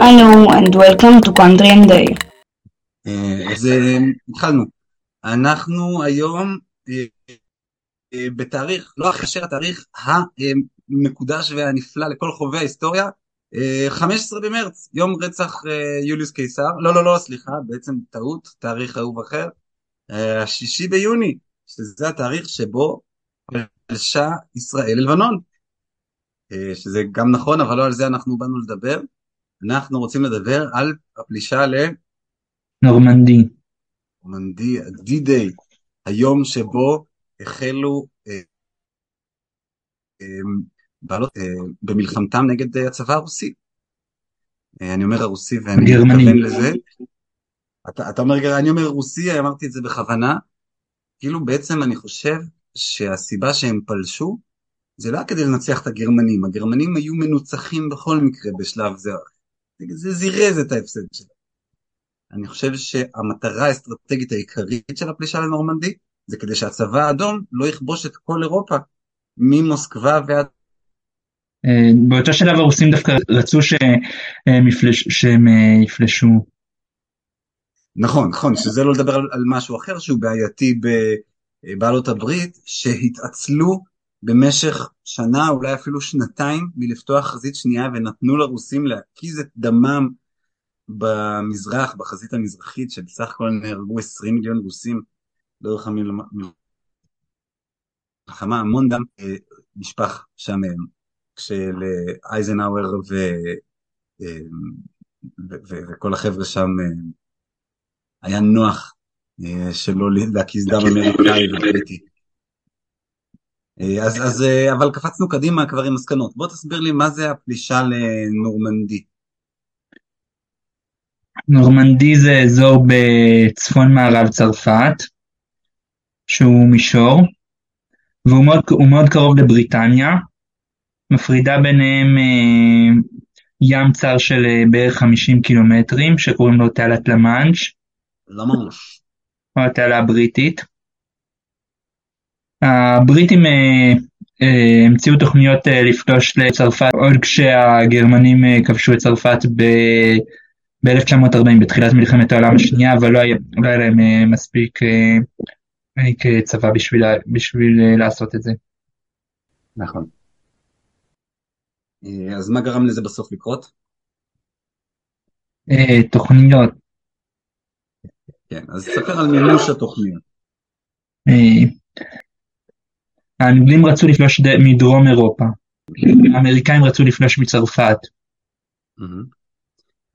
Hello and welcome to Country and Day. אה, אז אה, התחלנו. אנחנו היום אה, בתאריך, לא אחרי התאריך המקודש והנפלא לכל חובבי ההיסטוריה, אה, 15 במרץ, יום רצח יוליוס קיסר, לא לא לא סליחה, בעצם טעות, תאריך אהוב אחר, השישי ביוני, שזה התאריך שבו פלשה ישראל ללבנון, שזה גם נכון אבל לא על זה אנחנו באנו לדבר, אנחנו רוצים לדבר על הפלישה ל... נורמנדי. נורמנדי, ה-D-Day, היום שבו החלו אה, אה, בעלות אה, במלחמתם נגד אה, הצבא הרוסי. אה, אני אומר הרוסי ואני הגרמני. מתכוון לזה. אתה, אתה אומר, אני אומר רוסי, אמרתי את זה בכוונה. כאילו בעצם אני חושב שהסיבה שהם פלשו זה לא היה כדי לנצח את הגרמנים, הגרמנים היו מנוצחים בכל מקרה בשלב זה. זה זירז את ההפסד שלהם. אני חושב שהמטרה האסטרטגית העיקרית של הפלישה לנורמנדי זה כדי שהצבא האדום לא יכבוש את כל אירופה ממוסקבה ועד אה, באותו שלב הרוסים דווקא רצו שהם יפלש- שהם אה, יפלשו. נכון נכון שזה לא לדבר על, על משהו אחר שהוא בעייתי בבעלות הברית שהתעצלו במשך שנה אולי אפילו שנתיים מלפתוח חזית שנייה ונתנו לרוסים להקיז את דמם במזרח בחזית המזרחית שבסך הכל נהרגו 20 מיליון רוסים לאורך המלחמה המון דם אה, נשפך שם אה, כשלאייזנהאואר ו... אה, ו- ו- וכל החבר'ה שם היה נוח שלא להקיז דם אמריקאי ובריטי. אה, אז, אז, אה, אבל קפצנו קדימה כבר עם מסקנות. בוא תסביר לי מה זה הפלישה לנורמנדי. נורמנדי זה אזור בצפון מערב צרפת, שהוא מישור, והוא מאוד, מאוד קרוב לבריטניה, מפרידה ביניהם אה, ים צר של אה, בערך 50 קילומטרים, שקוראים לו תעלת למאנש, למאנש. או התעלה הבריטית. הבריטים אה, אה, המציאו תוכניות אה, לפלוש לצרפת עוד כשהגרמנים כבשו את צרפת ב- ב-1940 בתחילת מלחמת העולם השנייה אבל לא היה, לא היה להם מספיק צבא בשביל, בשביל לעשות את זה. נכון. אז מה גרם לזה בסוף לקרות? תוכניות כן, אז ספר על מימוש התוכניות. האנגלים רצו לפלוש מדרום אירופה, האמריקאים רצו לפלוש מצרפת.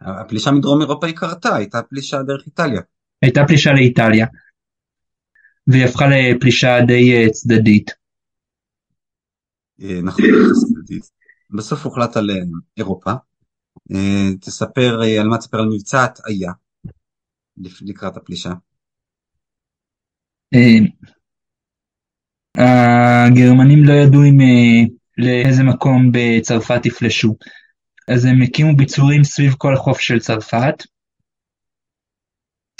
הפלישה מדרום אירופה היא קרתה, הייתה פלישה דרך איטליה. הייתה פלישה לאיטליה והיא הפכה לפלישה די אה, צדדית. אה, נכון, צדדית. בסוף הוחלט על אה, אירופה. תספר על מה תספר על מבצע הטעיה לקראת הפלישה. הגרמנים לא ידעו אם אה, לאיזה מקום בצרפת יפלשו, אז הם הקימו ביצורים סביב כל החוף של צרפת,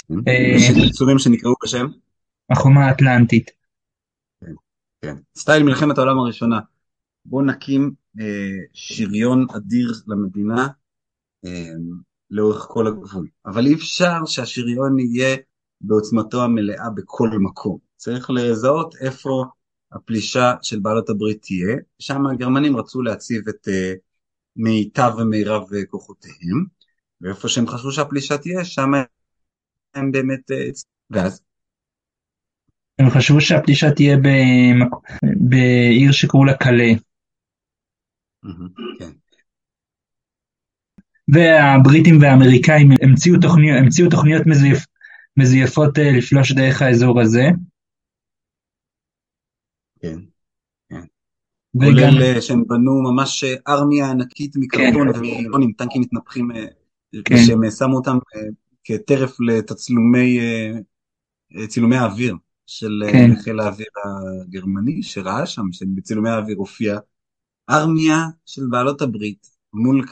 כן? אה, יש יצורים שנקראו בשם? החומה האטלנטית. כן. סטייל מלחמת העולם הראשונה. בוא נקים אה, שריון אדיר למדינה אה, לאורך כל הגבול. אבל אי אפשר שהשריון יהיה בעוצמתו המלאה בכל מקום. צריך לזהות איפה הפלישה של בעלות הברית תהיה. שם הגרמנים רצו להציב את אה, מיטב ומירב אה, כוחותיהם, ואיפה שהם חשבו שהפלישה תהיה, שם הם באמת... אה, ואז? הם חשבו שהפלישה תהיה במק- בעיר שקראו לה קלה, כן. והבריטים והאמריקאים המציאו תוכניות, המציאו תוכניות מזויפ, מזויפות לפלוש דרך האזור הזה, כן. וגם כולל אה, שהם בנו ממש אה, ארמיה ענקית מקרטון ומלון עם טנקים מתנפחים, אה, כן. ושהם אה, שמו אותם כטרף לתצלומי צילומי האוויר של כן. חיל האוויר הגרמני, שראה שם שבצילומי האוויר הופיע ארמיה של בעלות הברית מול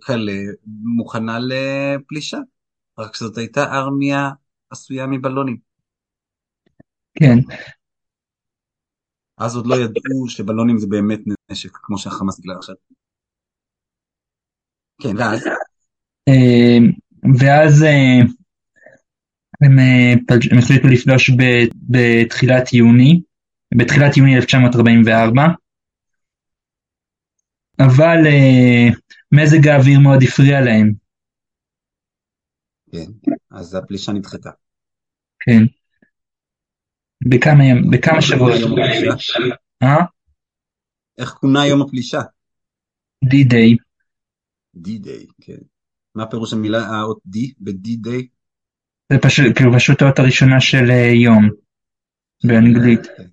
קלה מוכנה לפלישה, רק שזאת הייתה ארמיה עשויה מבלונים. כן, אז עוד לא ידעו שבלונים זה באמת נשק, כמו שהחמאס גילה עכשיו. כן, ואז? אה, ואז אה, הם, אה, הם החליטו לפלוש ב- בתחילת יוני, בתחילת יוני 1944, אבל אה, מזג האוויר מאוד הפריע להם, כן, אז הפלישה נדחתה. כן. בכמה, ימ- בכמה שבועות. אה? איך כונה יום הפלישה? D-Day. D-Day, כן. מה פירוש המילה, האות D ב-D-Day? זה פשוט, כאילו פשוט האות הראשונה של אה, יום באנגלית. כן,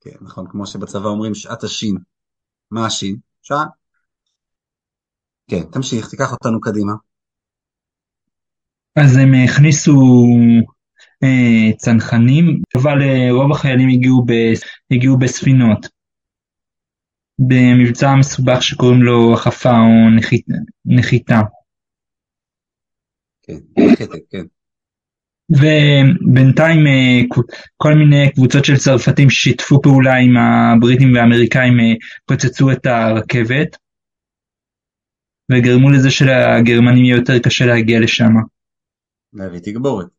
כן, נכון, כמו שבצבא אומרים שעת השין. מה השין? שעה. כן, תמשיך, תיקח אותנו קדימה. אז הם הכניסו צנחנים, אבל אה, רוב החיילים הגיעו, ב, הגיעו בספינות. במבצע מסובך שקוראים לו החפה או נחית, נחיתה. כן, קטע, כן. ובינתיים אה, כל מיני קבוצות של צרפתים ששיתפו פעולה עם הבריטים והאמריקאים אה, פוצצו את הרכבת וגרמו לזה שלגרמנים יהיה יותר קשה להגיע לשם. להביא תגבורת.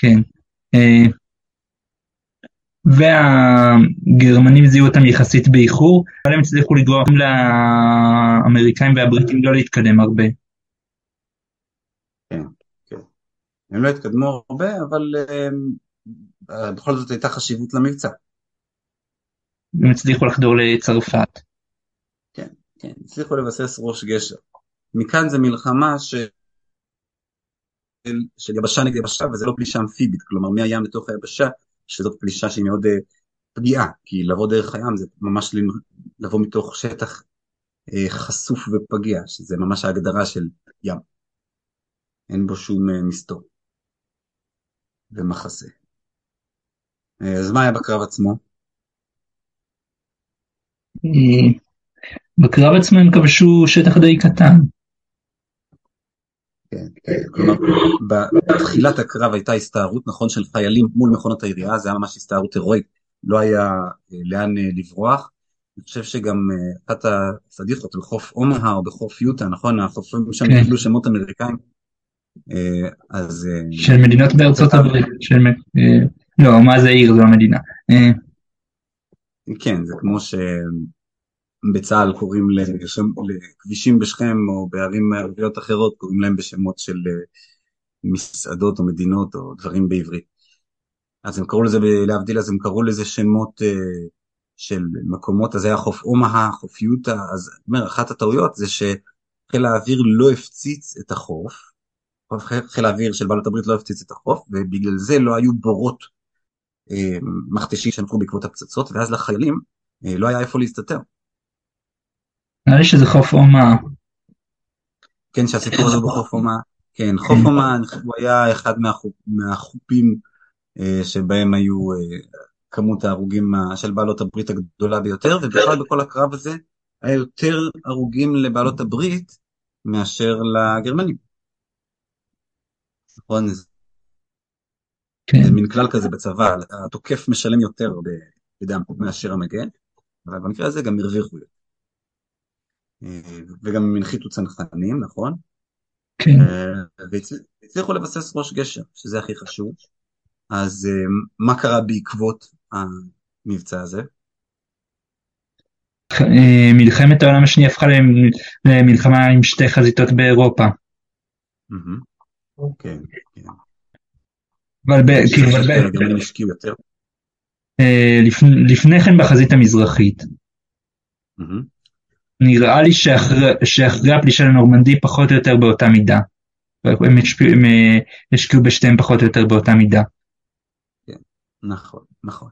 כן. אה, והגרמנים זיהו אותם יחסית באיחור, אבל הם הצליחו לגרום לאמריקאים והבריטים לא להתקדם הרבה. הם לא התקדמו הרבה, אבל אה, בכל זאת הייתה חשיבות למבצע. הם הצליחו לחדור לצרפת. כן, הצליחו לבסס ראש גשר. מכאן זה מלחמה של, של יבשה נגד יבשה, וזה לא פלישה אמפיבית, כלומר מהים לתוך היבשה, שזאת פלישה שהיא מאוד uh, פגיעה, כי לבוא דרך הים זה ממש לבוא מתוך שטח uh, חשוף ופגיע, שזה ממש ההגדרה של ים. אין בו שום uh, מסתור ומחסה. אז מה היה בקרב עצמו? בקרב עצמו הם כבשו שטח די קטן. כן, כן, כלומר, בתחילת הקרב הייתה הסתערות, נכון, של חיילים מול מכונות הירייה, זה היה ממש הסתערות הירואית, לא היה לאן לברוח. אני חושב שגם אחת הפדיחות בחוף אומהה או בחוף יוטה, נכון, החופים שם קיבלו שמות אמריקאים. אז... של מדינות בארצות הברית, של... לא, מה זה עיר, זו המדינה. כן, זה כמו ש... בצה"ל קוראים לכבישים בשכם או בערים ערביות אחרות קוראים להם בשמות של מסעדות או מדינות או דברים בעברית. אז הם קראו לזה, להבדיל, אז הם קראו לזה שמות של מקומות, אז היה חוף אומהה, חוף יוטה, אז אומר, אחת הטעויות זה שחיל האוויר לא הפציץ את החוף, חיל האוויר של בעלות הברית לא הפציץ את החוף, ובגלל זה לא היו בורות מכתשים שנפלו בעקבות הפצצות, ואז לחיילים לא היה איפה להסתתר. נראה לי שזה חוף אומה. כן, שהסיפור הזה בחוף אומה. כן, חוף אומה הוא היה אחד מהחופ, מהחופים אה, שבהם היו אה, כמות ההרוגים של בעלות הברית הגדולה ביותר, ובכלל בכל הקרב הזה היה יותר הרוגים לבעלות הברית מאשר לגרמנים. נכון? כן. זה מין כלל כזה בצבא, התוקף משלם יותר בדם מאשר המגן, אבל במקרה הזה גם הרוויחו יותר. וגם הם הנחיתו צנחנים, נכון? כן. והצליחו לבסס ראש גשר, שזה הכי חשוב. אז מה קרה בעקבות המבצע הזה? מלחמת העולם השנייה הפכה למלחמה עם שתי חזיתות באירופה. כן. אבל כאילו. לפני כן בחזית המזרחית. נראה לי שאחרי, שאחרי הפלישה לנורמנדי פחות או יותר באותה מידה. הם השקיעו, הם השקיעו בשתיהם פחות או יותר באותה מידה. כן, נכון, נכון.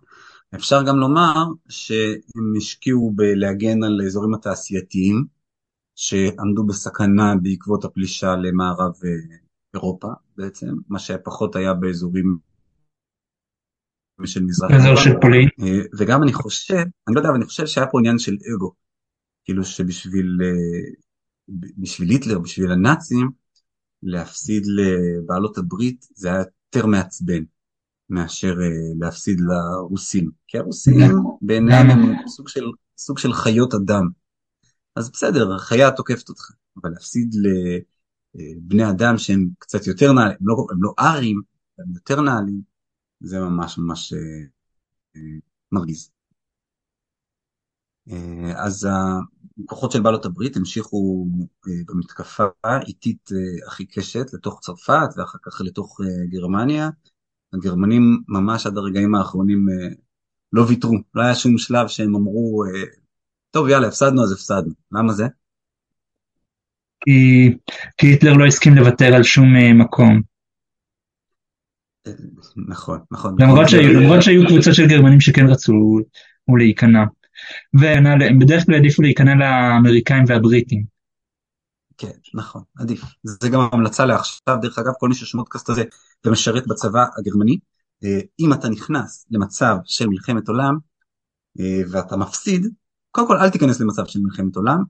אפשר גם לומר שהם השקיעו בלהגן על האזורים התעשייתיים שעמדו בסכנה בעקבות הפלישה למערב אירופה בעצם, מה שפחות היה באזורים של מזרח. באזור של פולין. וגם אני חושב, אני לא יודע, אבל אני חושב שהיה פה עניין של אגו. כאילו שבשביל בשביל היטלר, בשביל הנאצים, להפסיד לבעלות הברית זה היה יותר מעצבן מאשר להפסיד לרוסים. כי הרוסים בעיניהם הם סוג של, סוג של חיות אדם. אז בסדר, חיה תוקפת אותך, אבל להפסיד בני אדם שהם קצת יותר נעלים, הם לא, הם לא ארים, הם יותר נעלים, זה ממש ממש מרגיז. אז הכוחות של בעלות הברית המשיכו במתקפה איטית הכי קשת לתוך צרפת ואחר כך לתוך גרמניה. הגרמנים ממש עד הרגעים האחרונים לא ויתרו, לא היה שום שלב שהם אמרו, טוב יאללה הפסדנו אז הפסדנו, למה זה? כי, כי היטלר לא הסכים לוותר על שום מקום. נכון, נכון. למרות שהיו, למרות שהיו קבוצות של גרמנים שכן רצו להיכנע. והם בדרך כלל העדיפו להיכנע לאמריקאים והבריטים. כן, נכון, עדיף. זה גם המלצה לעכשיו, דרך אגב, כל מי ששומע פודקאסט הזה ומשרת בצבא הגרמני, אם אתה נכנס למצב של מלחמת עולם ואתה מפסיד, קודם כל אל תיכנס למצב של מלחמת עולם,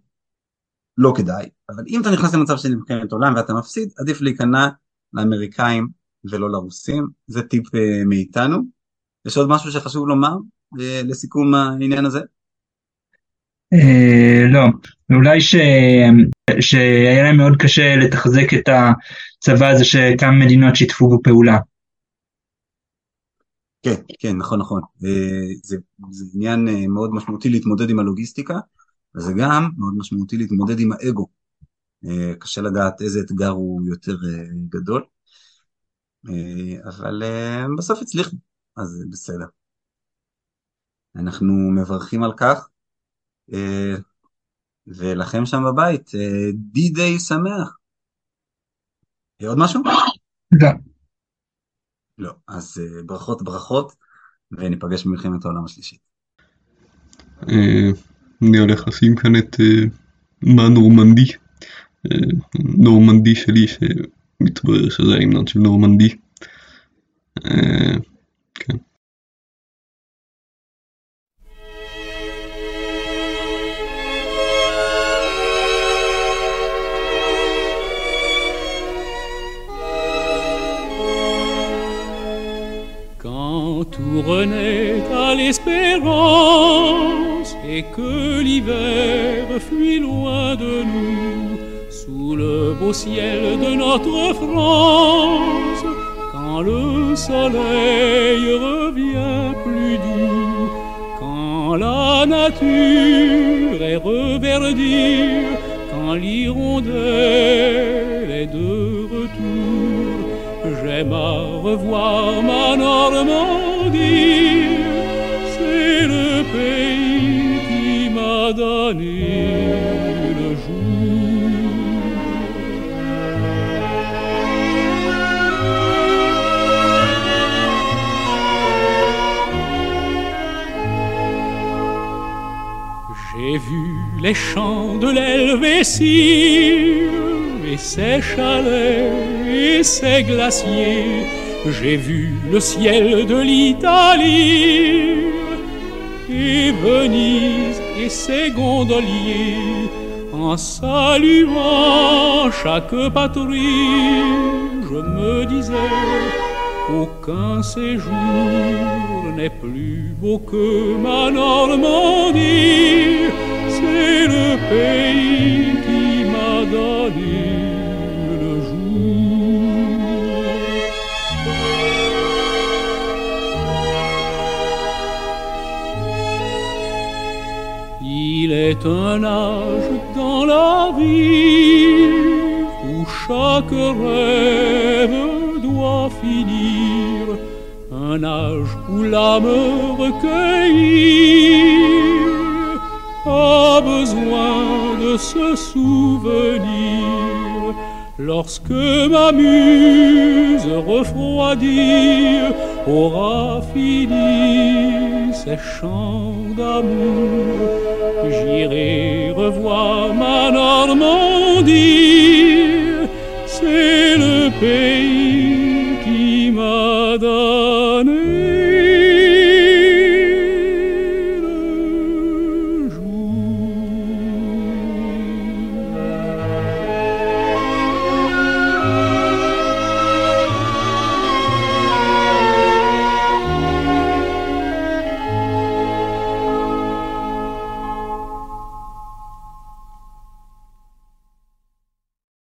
לא כדאי, אבל אם אתה נכנס למצב של מלחמת עולם ואתה מפסיד, עדיף להיכנע לאמריקאים ולא לרוסים, זה טיפ מאיתנו. יש עוד משהו שחשוב לומר לסיכום העניין הזה? לא, אולי שהיה להם מאוד קשה לתחזק את הצבא הזה שכמה מדינות שיתפו בו פעולה. כן, כן, נכון, נכון. זה, זה עניין מאוד משמעותי להתמודד עם הלוגיסטיקה, וזה גם מאוד משמעותי להתמודד עם האגו. קשה לדעת איזה אתגר הוא יותר גדול, אבל בסוף הצליחו, אז בסדר. אנחנו מברכים על כך. ולכם שם בבית, די-דיי שמח. עוד משהו? לא. לא, אז ברכות ברכות, וניפגש במלחמת העולם השלישית. אני הולך לשים כאן את מה נורמנדי, נורמנדי שלי שמתברר שזה ההמנון של נורמנדי. כן. Renaît à l'espérance et que l'hiver fuit loin de nous. Sous le beau ciel de notre France quand le soleil revient plus doux quand la nature est reverdue quand l'hirondelle est de retour j'aime à revoir ma Normandie, c'est le pays qui m'a donné le jour. J'ai vu les champs de l'Helvétie et ses chalets et ses glaciers. J'ai vu le ciel de l'Italie et Venise et ses gondoliers. En saluant chaque patrie, je me disais, aucun séjour n'est plus beau que ma Normandie. C'est le pays qui m'a donné un âge dans la vie où chaque rêve doit finir, un âge où l'âme recueillie a besoin de se souvenir lorsque ma muse refroidie aura fini ses chants d'amour. J'irai revoir ma Normandie, c'est le pays qui m'a donné